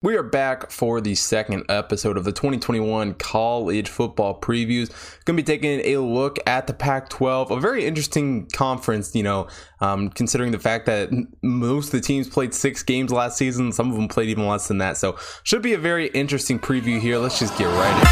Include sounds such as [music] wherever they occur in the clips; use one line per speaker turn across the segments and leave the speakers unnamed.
We are back for the second episode of the 2021 college football previews. Going to be taking a look at the Pac 12, a very interesting conference, you know, um, considering the fact that most of the teams played six games last season. Some of them played even less than that. So, should be a very interesting preview here. Let's just get right in.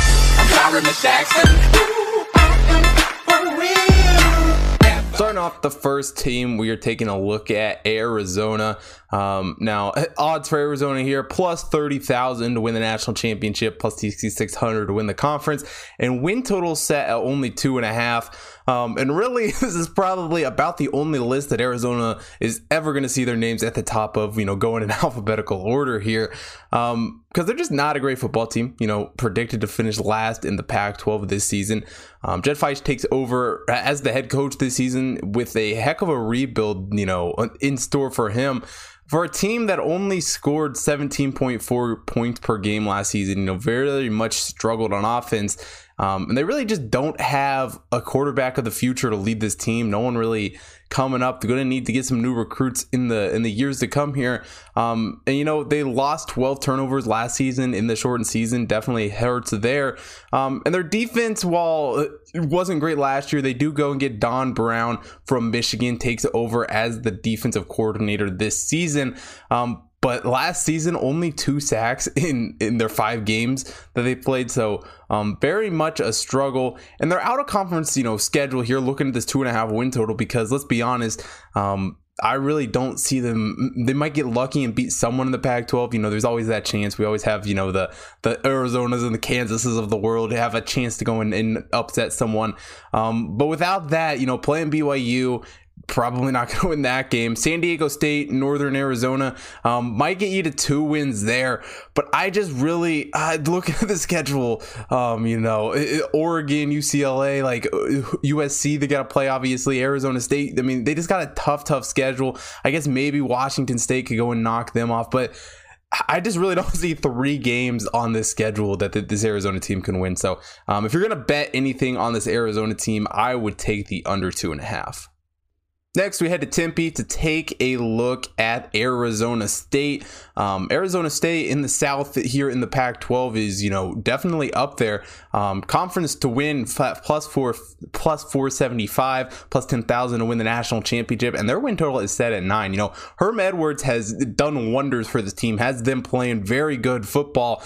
Starting off the first team, we are taking a look at Arizona. Um, now, [laughs] odds for Arizona here plus 30,000 to win the national championship, plus 6,600 to win the conference, and win total set at only two and a half. Um, and really, [laughs] this is probably about the only list that Arizona is ever going to see their names at the top of, you know, going in [laughs] alphabetical order here. Um, because they're just not a great football team, you know, predicted to finish last in the Pac 12 this season. Um, Jedd Fisch takes over as the head coach this season with a heck of a rebuild, you know, in store for him for a team that only scored 17.4 points per game last season, you know, very much struggled on offense. Um, and they really just don't have a quarterback of the future to lead this team. No one really coming up. They're going to need to get some new recruits in the in the years to come here. Um, and you know they lost 12 turnovers last season in the shortened season. Definitely hurts there. Um, and their defense, while it wasn't great last year, they do go and get Don Brown from Michigan takes over as the defensive coordinator this season. Um, but last season only two sacks [laughs] in in their five games that they played so um, very much a struggle and they're out of conference you know schedule here looking at this two and a half win total because let's be honest um, I really don't see them. They might get lucky and beat someone in the Pac-12. You know, there's always that chance. We always have, you know, the the Arizonas and the Kansases of the world have a chance to go and, and upset someone. Um, but without that, you know, playing BYU probably not [laughs] going to win that game. San Diego State, Northern Arizona um, might get you to two wins there, but I just really uh, look [laughs] at the schedule. Um, you know, Oregon, UCLA, like USC, they got to play. Obviously, Arizona State. I mean, they just got a tough, tough schedule. I guess maybe Washington State could go and knock them off, but. I just really [laughs] don't see three games on this schedule that this Arizona team can win. So, um, if you're going to bet anything on this Arizona team, I would take the under two and a half. Next, we head to Tempe to take a look at Arizona State. Um, Arizona State in the South here in the Pac-12 is, you know, definitely up there. Um, conference to win plus four, plus 475, plus 10,000 to win the national championship, and their win total is set at nine. You know, Herm Edwards has done wonders for this team, has them playing very good football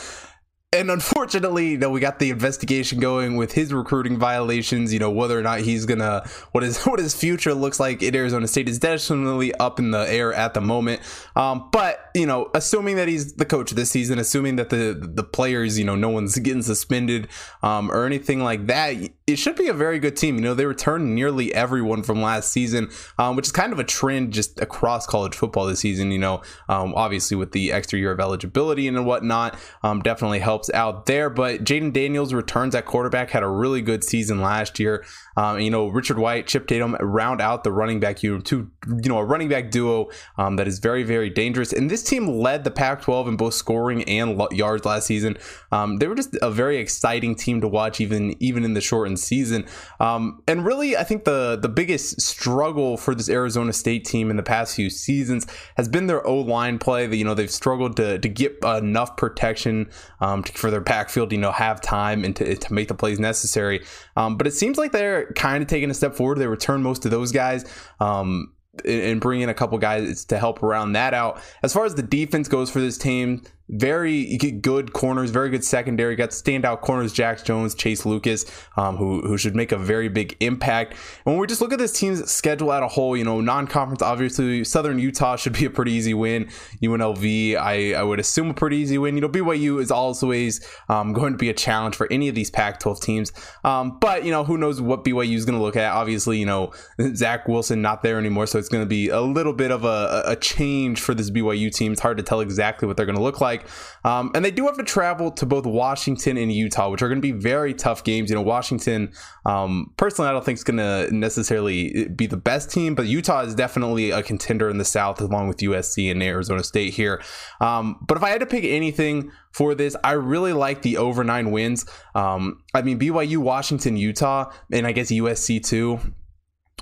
and unfortunately, you know, we got the investigation going with his recruiting violations. You know, whether or not he's gonna what his [laughs] what his future looks like in Arizona State is definitely up in the air at the moment. Um, but you know, assuming that he's the coach this season, assuming that the the players, you know, no one's getting suspended um, or anything like that, it should be a very good team. You know, they returned nearly everyone from last season, um, which is kind of a trend just across college football this season. You know, um, obviously with the extra year of eligibility and whatnot, um, definitely helps helps out there. But Jayden Daniels returns at quarterback, had a really good season last year. Um, you know, Richard White, Chip Tatum round out the running back unit, two, you know, a running back duo um, that is very, very dangerous. And this team led the Pac 12 in both scoring and yards last season. Um, they were just a very exciting team to watch, even even in the shortened season. Um, and really, I think the, the biggest struggle for this Arizona State team in the past few seasons has been their O line play. You know, they've struggled to, to get enough protection um, to, for their backfield, you know, have time and to, to make the plays necessary. Um, but it seems like they're kind of taking a step forward. They return most of those guys. Um, and bring in a couple guys to help round that out. As far as the defense goes for this team, very good corners, very good secondary. Got standout corners, Jack Jones, Chase Lucas, um, who who should make a very big impact. And when we just look at this team's schedule at a whole, you know, non-conference, obviously Southern Utah should be a pretty easy win. UNLV, I, I would assume a pretty easy win. You know, BYU is always um, going to be a challenge for any of these Pac-12 teams. Um, but you know, who knows what BYU is going to look at? Obviously, you know, Zach Wilson not there anymore, so it's going to be a little bit of a, a change for this BYU team. It's hard to tell exactly what they're going to look like. Um, and they do have to travel to both Washington and Utah, which are going to be very tough games. You know, Washington, um, personally, I don't think is going to necessarily be the best team, but Utah is definitely a contender in the South, along with USC and Arizona State here. Um, but if I had to pick anything for this, I really like the over nine wins. Um, I mean, BYU, Washington, Utah, and I guess USC too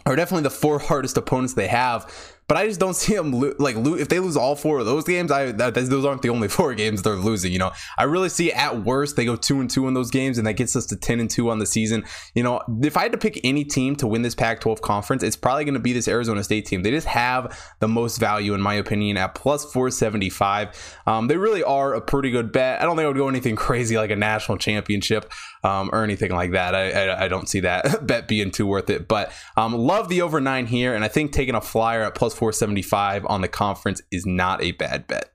are definitely the four [laughs] hardest opponents they have. But I just don't see them lo- like lo- if they lose all four of those games. I that, those aren't the only [laughs] four games they're losing. You know, I really see at worst they go two and two in those games, and that gets us to ten and two on the season. You know, if I had to pick any team to win this Pac-12 conference, it's probably going to be this Arizona State team. They just have the most value in my opinion at plus 475. Um, they really are a pretty good bet. I don't think I would go anything [laughs] crazy like a national championship um, or anything like that. I, I, I, don't see that [laughs] bet being too worth it. But um, love the over nine here, and I think taking a flyer at plus 475 on the conference is not a bad bet.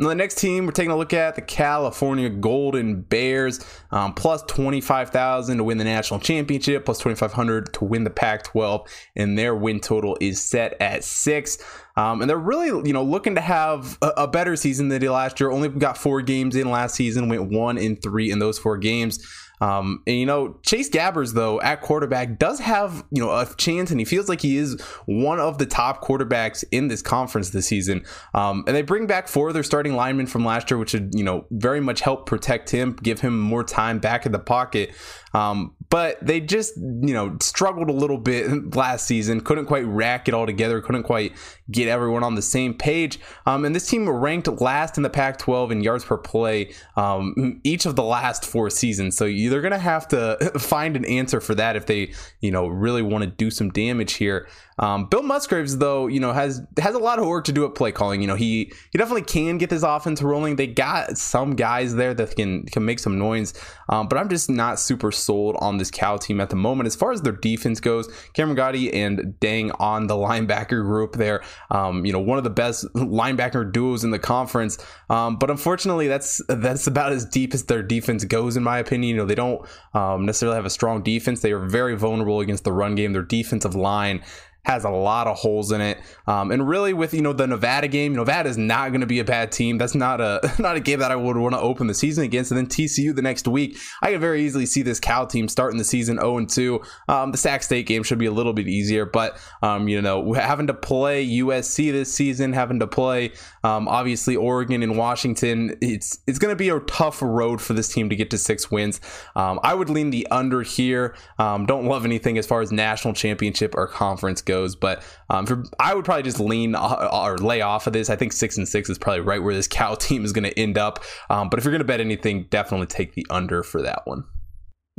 Now, the next team we're taking a look at the California Golden Bears, um, plus 25,000 to win the national championship, plus 2,500 to win the Pac 12, and their win total is set at six. Um, and they're really, you know, looking to have a, a better season than they did last year. Only got four games in last season, went one in three in those four games. Um, and you know, Chase Garbers though at quarterback does have you know a chance, and he feels like he is one of the top quarterbacks in this conference this season. Um, and they bring back four of their starting linemen from last year, which would you know very much help protect him, give him more time back in the pocket. Um, but they just you know struggled a little bit [laughs] last season, couldn't quite rack it all together, couldn't quite get everyone on the same page. Um, and this team ranked last in the Pac-12 in yards per play um, each of the last four seasons. So you they're gonna have to [laughs] find an answer for that if they, you know, really want to do some damage here. Um, Bill Musgraves, though, you know, has has a lot of work to do at play calling. You know, he he definitely can get this offense rolling. They got some guys there that can can make some noise, um, but I'm just not super sold on this Cal team at the moment. As far as their defense goes, Cameron Gotti and Deng on the [laughs] linebacker group there, um, you know, one of the best linebacker duos in the conference. Um, but unfortunately, that's that's about as deep as their defense goes, in my opinion. You know, they don't um, necessarily have a strong defense. They are very vulnerable against the run game. Their defensive line has a lot of holes in it. Um, and really, with you know the Nevada game, Nevada is not going to be a bad team. That's not a [laughs] not a game that I would want to open the season against. And then TCU the next week, I could very easily see this Cal team starting the season 0 and 2. Um, the Sac State game should be a little bit easier, but um, you know having to play USC this season, having to play um, obviously Oregon and Washington, it's it's going to be a tough road for this team to get to six wins. Um, I would lean the under here. Don't love anything as far as national championship or conference goes, but um, for, I would probably just lean uh, or lay off of this. I think six and six is probably right where this Cal [laughs] team is going to end up. Um, but if you're going to bet anything, definitely take the under for that one.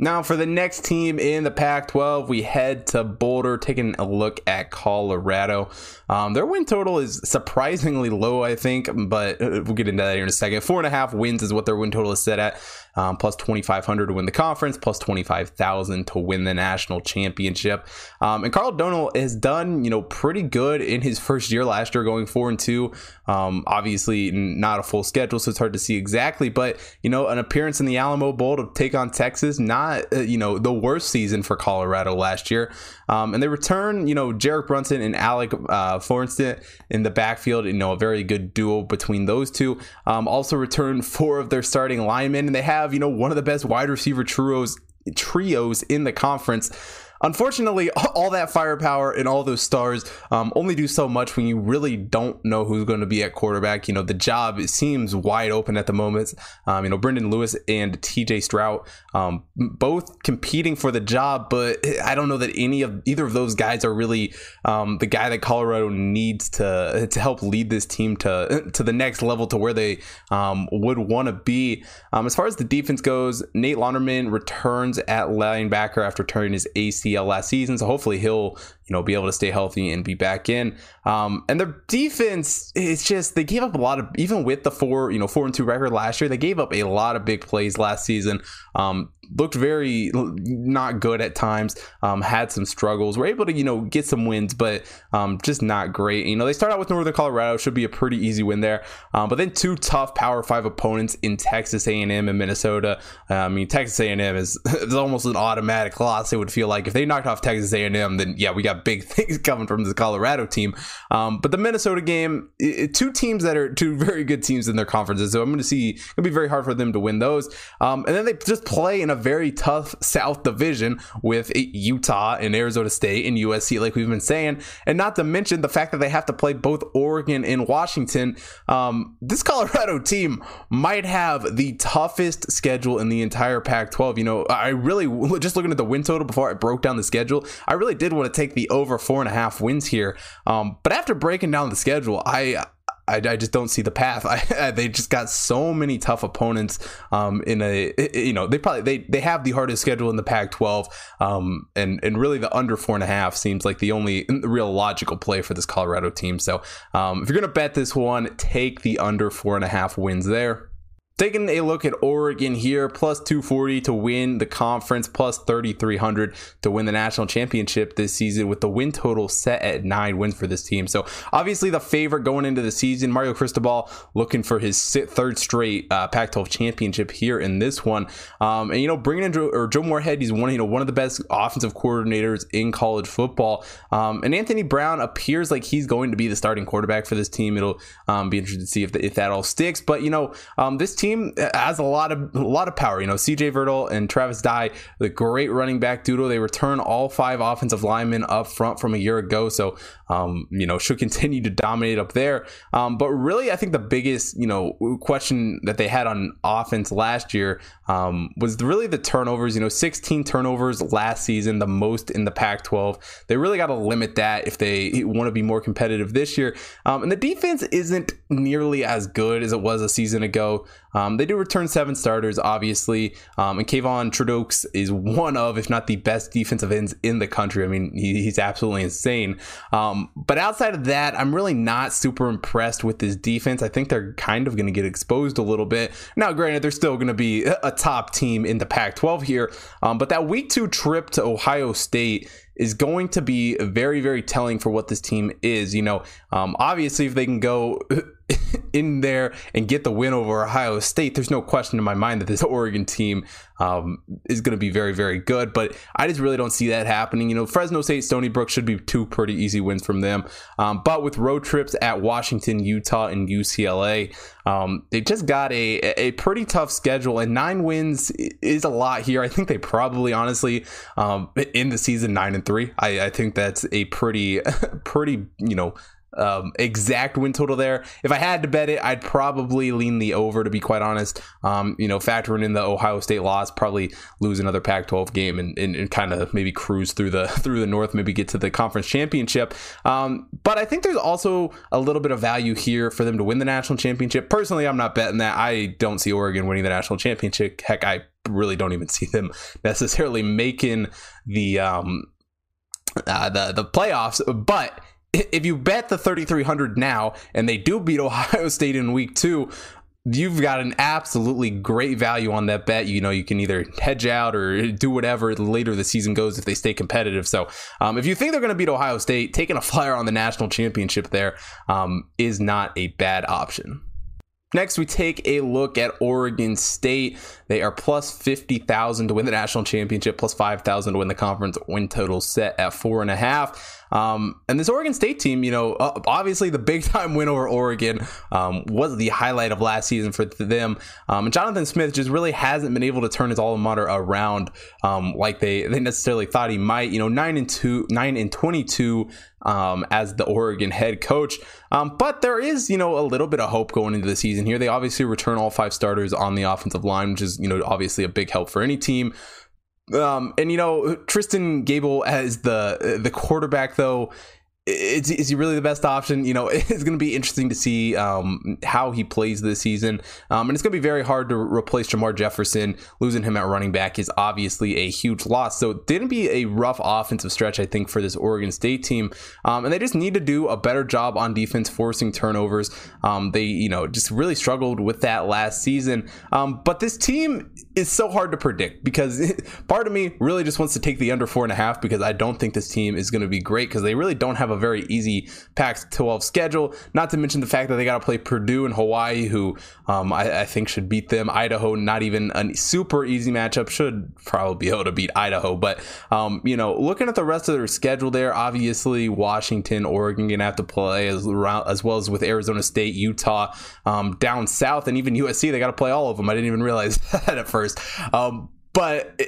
Now, for the next team in the Pac 12, we head to Boulder, taking a look at Colorado. Um, their win total is surprisingly low, I think, but we'll get into that here in a second. Four and a half wins is what their win total is set at um, plus 2,500 to win the conference, plus 25,000 to win the national championship. Um, and Karl Dorrell has done, you know, pretty good in his first year last year, going four and two. Um, obviously, not a full schedule, so it's hard to see exactly, but you know, an appearance in the Alamo Bowl to take on Texas, not uh, you know the worst season for Colorado last year. Um, and they return, you know, Jarek Brunson and Alec uh, Forrest in the backfield. You know, a very good duo between those two. Um, also return [laughs] four of their starting linemen, and they have, you know, one of the best wide receiver trios trios in the conference. Unfortunately, [laughs] all that firepower and all those stars um, only do so much when you really don't know who's going to be at quarterback. You know, the job it seems wide open at the moment. Um, you know, Brendon Lewis and TJ Shrout um, both competing for the job, but I don't know that any of either of those guys are really um, the guy that Colorado needs to to help lead this team to [laughs] to the next level to where they um, would want to be. Um, as far as the defense goes, Nate Londerman returns at linebacker after turning his AC Last season, so hopefully he'll you know be able to stay healthy and be back in. Um, and their defense, it's just they gave up a lot of even with the four you know four and two record last year, they gave up a lot of big plays last season. Um, looked very not good at times. Um, had some struggles. Were able to you know get some wins, but um, just not great. You know they start out with Northern Colorado, should be a pretty easy win there. Um, but then two tough Power Five opponents in Texas A&M and Minnesota. Uh, I mean Texas A&M [laughs] is, almost an automatic loss. It would feel like if they knocked off Texas A&M, then yeah, we got big [laughs] things coming from the Colorado team. Um, but the Minnesota game, it, two teams that are two very good teams in their conferences, so I'm going to see to be very hard for them to win those. Um, and then they just play in a very tough South division with Utah and Arizona State and USC, like we've been saying, and not to mention the fact that they have to play both Oregon and Washington. Um, this Colorado [laughs] team might have the toughest schedule in the entire Pac-12. You know, I really [laughs] just looking at the win total before I broke down the schedule. I really did want to take the over four and a half wins here, um, but after breaking down the schedule, I I, I just don't see the path. [laughs] I, they just got so many tough opponents. Um, in a you know they probably they they have the hardest schedule in the Pac-12. Um, and and really the under four and a half seems like the only real logical play for this Colorado team. So um, if you're gonna bet this one, take the under four and a half wins there. Taking a look at Oregon here, plus 240 to win the conference, plus 3,300 to win the national championship this season, with the win total set at nine wins for this team. So, obviously, the favorite going into the season, Mario Cristobal looking for his third straight uh, Pac 12 championship here in this one. Um, and, you know, bringing in Joe, or Joe Moorhead, he's one, you know, one of the best offensive coordinators in college football. Um, and Anthony Brown appears like he's going to be the starting quarterback for this team. It'll um, be interesting to see if, the, if that all sticks. But, you know, um, this team team has a lot of a lot of power. You know, CJ Verdell and Travis Dye, the great running back duo. They return all five offensive linemen up front from a year ago, so um, you know should [laughs] continue to dominate up there. Um, but really, I think the biggest you know question that they had on offense last year um, was really the turnovers. You know, 16 turnovers last season, the most in the Pac-12. They really got to limit that if they [laughs] want to be more competitive this year. Um, and the defense isn't nearly as good as it was a season ago. Um, they do return seven starters, obviously, um, and Kayvon Thibodeaux is one of, if not the best defensive ends in the country. I mean, he, he's absolutely insane. Um, but outside of that, I'm really not super impressed with this defense. I think they're kind of going to get exposed a little bit. Now, granted, they're still going to be a top team in the Pac-12 here, um, but that week two trip to Ohio State is going to be very, very telling for what this team is. You know, um, obviously, if they can go [laughs] [laughs] in there and get the win over Ohio State, there's no question in my mind that this [laughs] Oregon team um, is going to be very, very good. But I just really don't see that happening. You know, Fresno State, Stony Brook should be two pretty easy wins from them. Um, but with road trips at Washington, Utah, and UCLA, um, they just got a, a pretty tough schedule, and nine wins is a lot here. I think they probably, honestly, um, in the season nine and three. I, I think that's a pretty, [laughs] pretty, you know, um, exact win total there. If I had to bet it, I'd probably lean the over. To be quite honest, um, you know, factoring in the Ohio State loss, probably lose another Pac-12 game and, and, and kind of maybe cruise through the [laughs] through the North, maybe get to the conference championship. Um, but I think there's also a little bit of value here for them to win the national championship. Personally, I'm not betting that. I don't see Oregon winning the national championship. Heck, I really don't even see them [laughs] necessarily making the um, uh, the the playoffs, but [laughs] if you bet the 3300 now and they do beat Ohio [laughs] State in week 2, you've got an absolutely great value on that bet. You know, you can either hedge out or do whatever later the season goes if they stay competitive. So, um, if you think they're going to beat Ohio State, taking a [laughs] flyer on the national championship there um, is not a bad option. Next, we take a look at Oregon State. They are plus 50,000 to win the national championship, plus 5,000 to win the conference win total set at four and a half. Um, and this Oregon State team, you know, obviously the big time win over Oregon um, was the highlight of last season for them. Um, and Jonathan Smith just really hasn't been able to turn his alma mater around um, like they, they necessarily thought he might. You know, nine and two, nine and twenty-two um, as the Oregon head coach. Um, but there is, you know, a little bit of hope going into the season here. They obviously return all five starters on the offensive line, which is, you know, obviously a big help for any team. Um, and you know, Tristan Gable as the the quarterback though is, is he really the best option? You know, [laughs] it's going to be interesting to see um, how he plays this season. Um, and it's going to be very hard to replace Jermar Jefferson. Losing him at running back is obviously a huge loss. So it didn't be a rough offensive stretch, I think, for this Oregon State team. Um, and they just need to do a better job on defense, forcing turnovers. Um, they, you know, just really struggled with that last season. Um, but this team is so hard to predict because [laughs] part of me really just wants to take the under four and a half because I don't think this team is going to be great because they really don't have a very easy Pac 12 schedule. Not to mention the fact that they got to play Purdue and Hawaii, who um, I, I, think should beat them. Idaho, not even a super easy matchup, should probably be able to beat Idaho. But, um, you know, looking at the rest of their schedule there, obviously Washington, Oregon going to have to play as, as well as with Arizona State, Utah, um, down south, and even USC, they got to play all of them. I didn't even realize [laughs] that at first. Um, but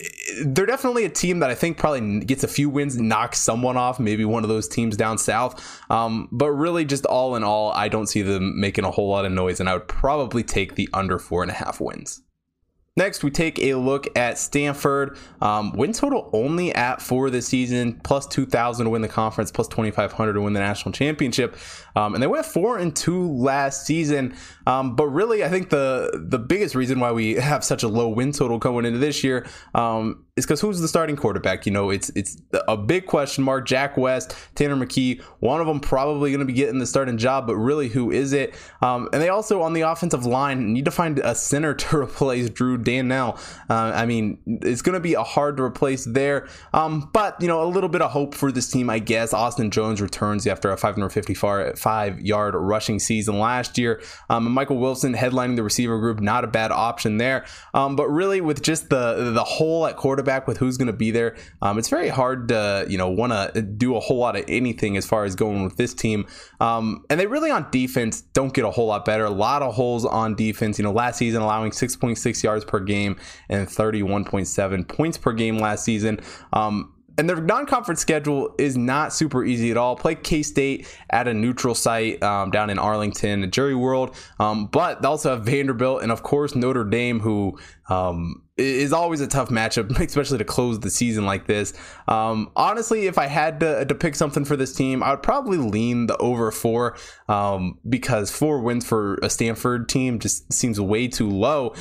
they're definitely a team that I think probably gets a few wins, knocks someone off, maybe one of those teams down south. Um, but really, just all in all, I don't see them making a whole lot of noise, and I would probably take the under four and a half wins. Next, we take a look at Stanford. Um, win total only at four this season, plus 2,000 to win the conference, plus 2,500 to win the national championship. Um, and they went four and two last season. Um, but really, I think the the biggest reason why we [laughs] have such a low win total going into this year um, is because who's the starting quarterback? You know, it's it's a big question mark. Jack West, Tanner McKee, one of them probably going to be getting the starting job, but really, who is it? Um, and they also on the offensive line need to find a center [laughs] to replace Drew Dannell. Uh, I mean, it's going to be a hard to replace there. Um, but you know, a little bit of hope for this team, I guess. Austin Jones returns after a 555 yard rushing season last year. Um, Michael Wilson headlining the receiver group, not a bad option there. Um, but really, with just the the hole at quarterback quarterback with who's going to be there. Um, it's very hard to you know want to do a whole lot of anything as far as going with this team. Um, and they really on defense don't get a whole lot better. A lot of holes on defense. You know, last season allowing 6.6 yards per game and 31.7 points per game last season. Um, and their non-conference schedule is not super easy at all. Play K-State at a neutral site um, down in Arlington, Jerry World, um, but they also have Vanderbilt and of course Notre Dame, who um, is always a tough matchup, [laughs] especially to close the season like this. Um, honestly, if I had to, to, pick something for this team, I would probably lean the over four um, because four wins for a Stanford team just seems way too low.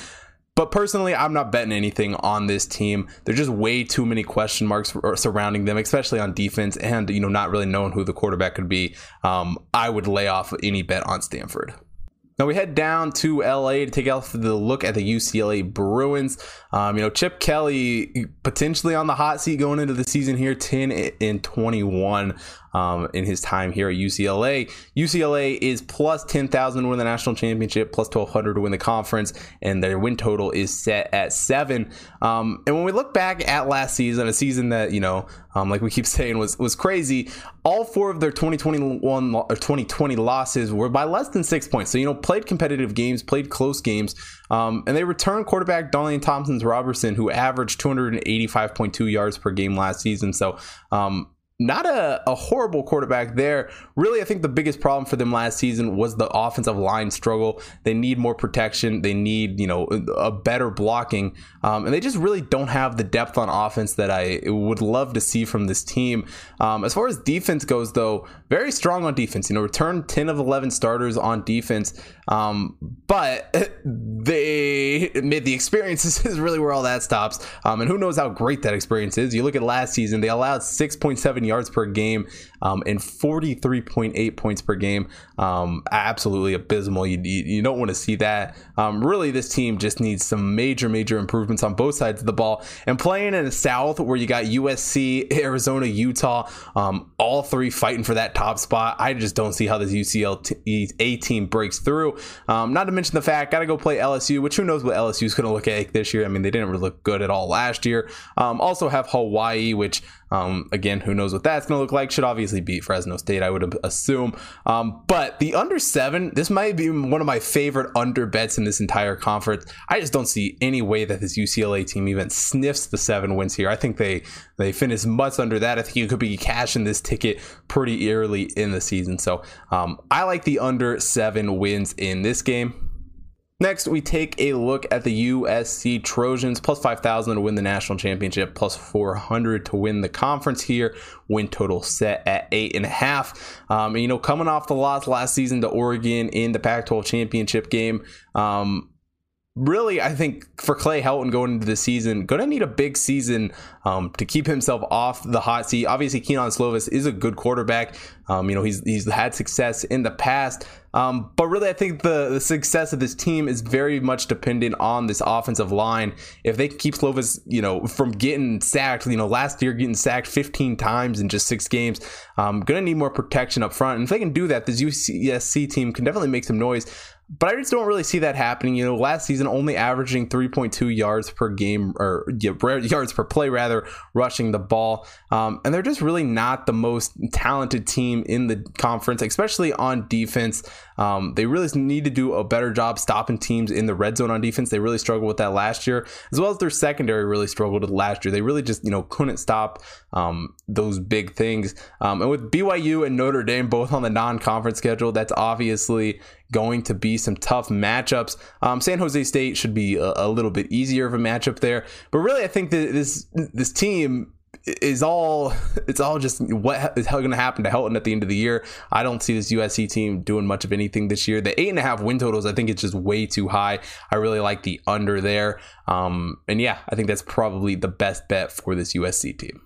But personally, I'm not betting anything on this team. There's just way too many question marks surrounding them, especially on defense, and you know, not really knowing who the quarterback could be. Um, I would lay off any bet on Stanford. Now we head down to LA to take off the look at the UCLA Bruins. Um, you know, Chip Kelly potentially on the hot seat going into the season here, 10 and 21 um, in his time here at UCLA. UCLA is plus 10,000 to win the national championship, plus 1,200 to win the conference, and their win total is set at seven. Um, and when we look back at last season, a season that, you know, um, like we keep [laughs] saying was was crazy, all four of their 2021 or 2020 losses were by less than six points. So, you know, played competitive games, played close games, um, and they returned quarterback Dorian Thompson's Robertson, who averaged 285.2 yards per game last season. So, um, not a, a horrible quarterback there. Really, I think the biggest problem for them last season was the offensive line struggle. They need more protection. They need, you know, a better blocking. Um, and they just really don't have the depth on offense that I would love to see from this team. Um, as far as defense goes, though, very strong on defense. You know, return 10 of 11 starters on defense. Um, but [laughs] they the experience [laughs] is really where all that stops. Um, and who knows how great that experience is. You look at last season, they allowed 6.7 yards per game um, and 43.8 points per game. Um, absolutely abysmal. You, you, you don't want to see that. Um, really, this team just needs some major, major improvements on both sides of the ball. And playing in the South, where you got USC, [laughs] Arizona, Utah, um, all three fighting for that top spot, I just don't see how this UCLA team breaks through. Um, not to mention the fact, got to go play LSU, which who knows what LSU is going to look like this year. I mean, they didn't really look good at all last year. Um, also have Hawaii, which um, again, who knows what that's going to look like? Should obviously beat Fresno State, I would assume. Um, but the under seven, this might be one of my favorite under bets in this entire conference. I just don't see any way that this UCLA team even sniffs the seven wins here. I think they they finish much under that. I think you could be cashing this ticket pretty early in the season. So um, I like the under seven wins in this game. Next, we take a look at the USC Trojans, plus 5,000 to win the national championship, plus 400 to win the conference here. Win total set at eight and a half. Um, and, you know, coming off the loss last season to Oregon in the Pac 12 championship game, um, really, I think for Clay Helton going into the season, going to need a big season um, to keep himself off the hot seat. Obviously, Kedon Slovis is a good quarterback. Um, you know, he's he's had success in the past. Um, but really, I think the, the success of this team is very much dependent on this offensive line. If they can keep Slovis, you know, from getting sacked, you know, last year getting sacked 15 times in just six games, um, going to need more protection up front. And if they can do that, this USC team can definitely make some noise. But I just don't really see that happening. You know, last season only averaging 3.2 yards per game or yards per play rather, rushing the ball. Um, and they're just really not the most talented team in the conference, especially on defense. Um, they really need to do a better job stopping teams in the red zone on defense. They really struggled with that last year, as well as their secondary really struggled with last year. They really just you know couldn't stop um, those big things. Um, and with BYU and Notre Dame both on the non-conference schedule, that's obviously going to be some tough matchups. Um, San Jose State should be a, a, little bit easier of a matchup there, but really, I think that this this team is all [laughs] it's all just what is going to happen to Helton at the end of the year. I don't see this USC team doing much of anything this year. The eight and a half win totals, I think it's just way too high. I really like the under there, um, and yeah, I think that's probably the best bet for this USC team.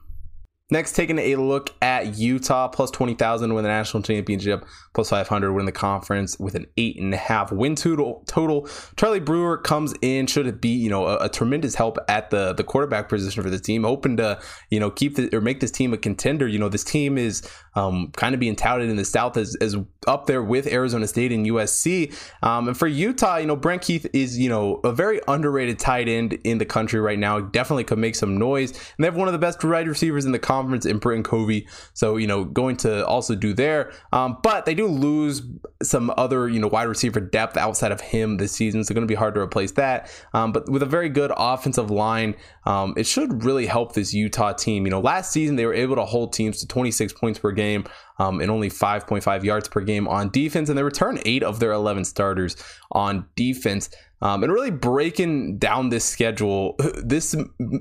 Next, taking a look at Utah, plus 20,000 win the national championship, plus 500 win the conference with an eight and a half win total. total. Charlie Brewer comes in, should it be, you know, a, a, tremendous help at the, the quarterback position for the team, hoping to, you know, keep the, or make this team a contender. You know, this team is um, kind of being touted in the South as, as up there with Arizona State and USC. Um, and for Utah, you know, Brent Keith is, you know, a very underrated tight end in the country right now. Definitely could make some noise. And they have one of the best wide receivers in the conference in Britain Covey. So, you know, going to also do there. Um, but they do lose some other, you know, wide receiver depth outside of him this season. So, going to be hard to replace that. Um, but with a very good offensive line, um, it should really help this Utah team. You know, last season they were able to hold teams to 26 points per game um, and only 5.5 yards per game on defense. And they return eight of their 11 starters on defense. Um, and really breaking down this schedule, [sighs] this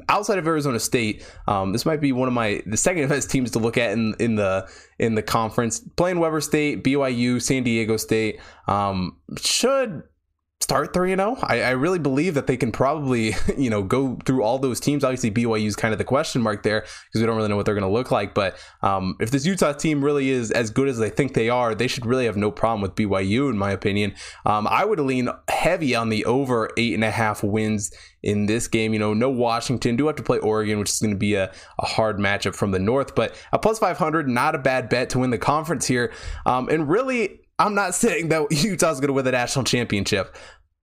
outside of Arizona State, um, this might be one of my the second [laughs] best teams to look at in in the in the conference. Playing Weber State, BYU, San Diego State um, should start 3 0. I, I really believe that they can probably, [laughs] you know, go through all those teams. Obviously, BYU is kind of the question mark there because we don't really know what they're going to look like. But um, if this Utah team really is as good as they think they are, they should really have no problem with BYU, in my opinion. Um, I would lean heavy on the over eight and a half wins in this game. You know, no Washington. Do have to play Oregon, which is going to be a, a hard matchup from the North. But a plus 500, not a bad bet to win the conference here. Um, and really, I'm not saying that Utah's going to win the national championship.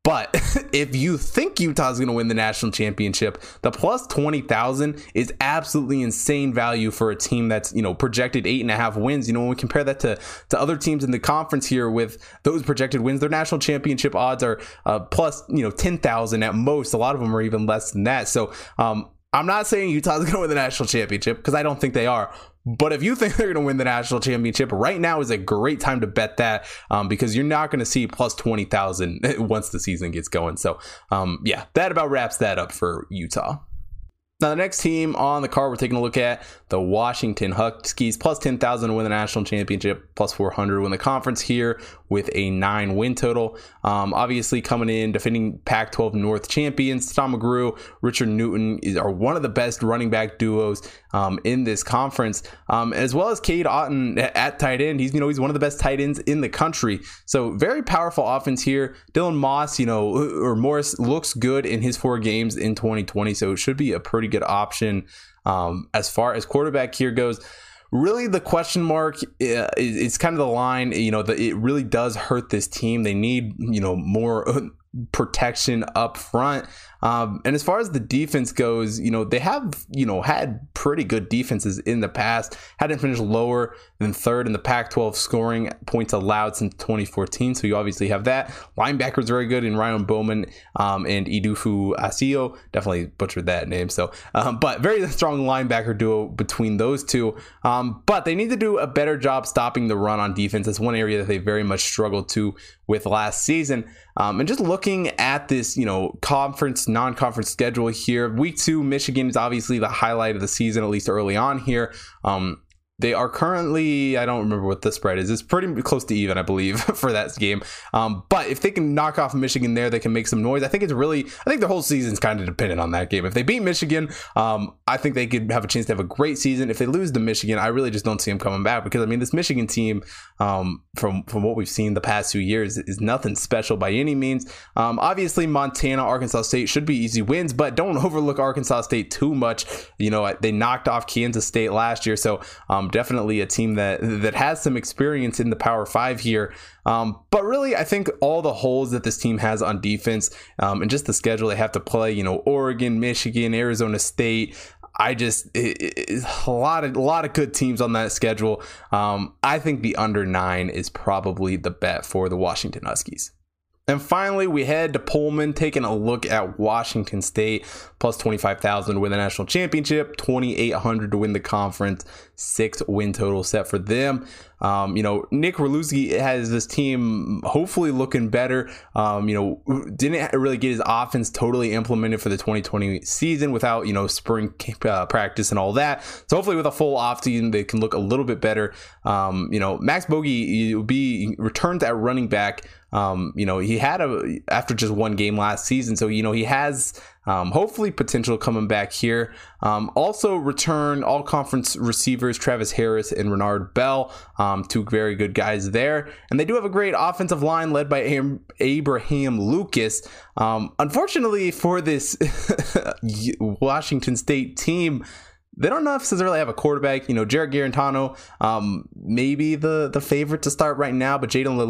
But [laughs] if you think Utah's going to win the national championship, the plus 20,000 is absolutely insane value for a team that's, you know, projected eight and a half wins. You know, when we compare that to, to other teams in the conference here with those projected wins, their national championship odds are uh, plus, you know, 10,000 at most. A lot of them are even less than that. So, um, I'm not saying Utah's going to win the national championship because I don't think they are, but if you think [laughs] they're going to win the national championship, right now is a great time to bet that um, because you're not going to see plus 20,000 [laughs] once the season gets going. So, um, yeah, that about wraps that up for Utah. Now, the next team on the card we're taking a look at the Washington Huskies, plus 10,000 to win the national championship, plus 400 to win the conference here with a nine win total. Um, obviously, coming in, defending Pac 12 North champions, Tom McGrew, Richard Newton is, are one of the best running back duos um, in this conference, um, as well as Cade Otton at tight end. He's, you know, he's one of the best tight ends in the country. So, very powerful offense here. Dylan Moss, you know, or Morris looks good in his four games in 2020. So, it should be a pretty good option um, as far as quarterback here goes really the question mark uh, is, kind of the line you know the, it really does hurt this team. They need you know more [laughs] protection up front um, and as far as the defense goes, you know, they have, you know, had pretty good defenses in the past. Hadn't finished lower than third in the Pac 12 scoring points allowed since 2014. So you obviously have that. Linebackers very good in Ryan Bowman um, and Idufu Asio. Definitely butchered that name. So, um, but very [laughs] strong linebacker duo between those two. Um, but they need to do a better job stopping the run on defense. That's one area that they very much struggled to with last season. Um, and just looking at this, you know, conference non-conference schedule here. Week two, Michigan is obviously the highlight of the season, at least early on here. Um, they are currently, I don't remember what the spread is. It's pretty close to even, I believe, [laughs] for that game. Um, but if they can knock off Michigan there, they can make some noise. I think it's really, I think the whole season's kind of dependent on that game. If they beat Michigan, um, I think they could have a chance to have a great season. If they lose to Michigan, I really just don't see them coming back because I mean, this Michigan team, um, from from what we've seen the past few years, is nothing special by any means. Um, obviously, Montana, Arkansas State should be easy wins, but don't [laughs] overlook Arkansas State too much. You know, they knocked off Kansas State last year, so um, definitely a team that that has some experience in the Power Five here. Um, but really, I think all the holes that this team has on defense um, and just the schedule they have to play, you know, Oregon, Michigan, Arizona State. I just it, a lot of a lot of good teams on that schedule. Um, I think the under nine is probably the bet for the Washington Huskies. And finally, we head to Pullman, taking a look at Washington State, plus 25,000 to win the national championship, 2,800 to win the conference, six win total set for them. Um, you know, Nick Orlowski has this team hopefully looking better. Um, you know, didn't really get his offense totally implemented for the 2020 season without, you know, spring uh, practice and all that. So hopefully with a full off season, they can look a little bit better. Um, you know, Max Borghi will be returned at running back. Um, you know, he had a after just one game last season, so you know he has um, hopefully potential coming back here. Um, also, return all conference receivers Travis Harris and Renard Bell, um, two very good guys there, and they do have a great offensive line led by Abraham Lucas. Um, unfortunately for this [laughs] Washington State team they don't know if they necessarily have a quarterback. You know, Jarrett Guarantano, um, maybe the the favorite to start right now, but Jayden de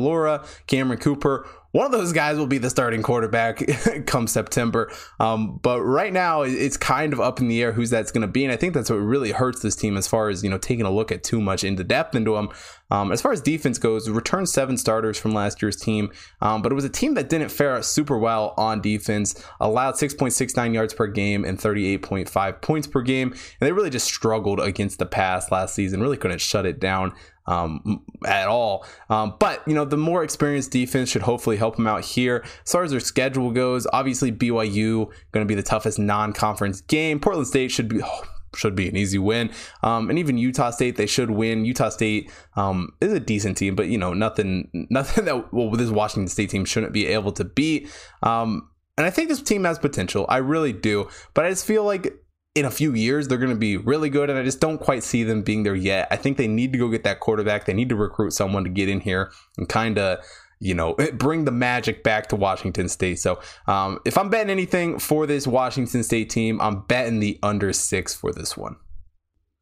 Cameron Cooper, one of those guys will be the starting quarterback [laughs] come September. Um, but right now, it's kind of up in the air who's that's going to be, and I think that's what really hurts this team as far as you know taking a look at too much into depth into them. Um, as far as defense goes, returned seven starters from last year's team, um, but it was a team that didn't fare super well on defense. Allowed 6.69 yards per game and 38.5 points per game, and they really just struggled against the pass last season. Really couldn't shut it down um, at all. Um, but you know, the more experienced defense should hopefully help them out here. As far as their schedule goes, obviously BYU going to be the toughest non-conference game. Portland State should be. Oh, should be an easy win. Um, and even Utah State, they should win. Utah State um, is a decent team, but you know nothing, [laughs] nothing that well this Washington State team shouldn't be able to beat. Um, and I think this team has potential. I really do, but I just feel like in a few years they're going to be really good and i just don't quite see them being there yet. I think they need to go get that quarterback. They need to recruit someone to get in here and kind of you know [laughs] bring the magic back to washington state. So um, if i'm betting anything for this washington state team i'm betting the under six for this one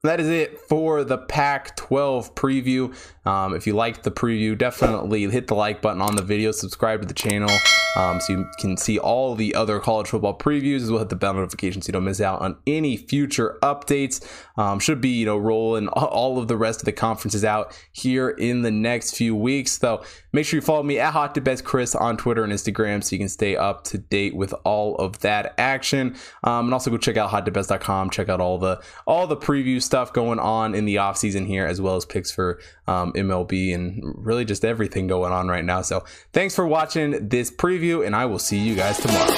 that is it for the Pac 12 preview. Um, if you liked the preview, definitely hit the like button on the video, subscribe to the channel um, so you can see all the other college football previews as well. Hit the bell notification so you don't miss out on any future updates. Um, should be, you know, rolling all of the rest of the conferences out here in the next few weeks. So make sure you follow me at HotTipBetsChris on Twitter and Instagram so you can stay up to date with all of that action. Um, and also go check out hottipbets.com. Check out all the all the preview stuff going on in the off season here, as well as picks for um, MLB and really just everything going on right now. So thanks for watching this preview, and I will see you guys tomorrow.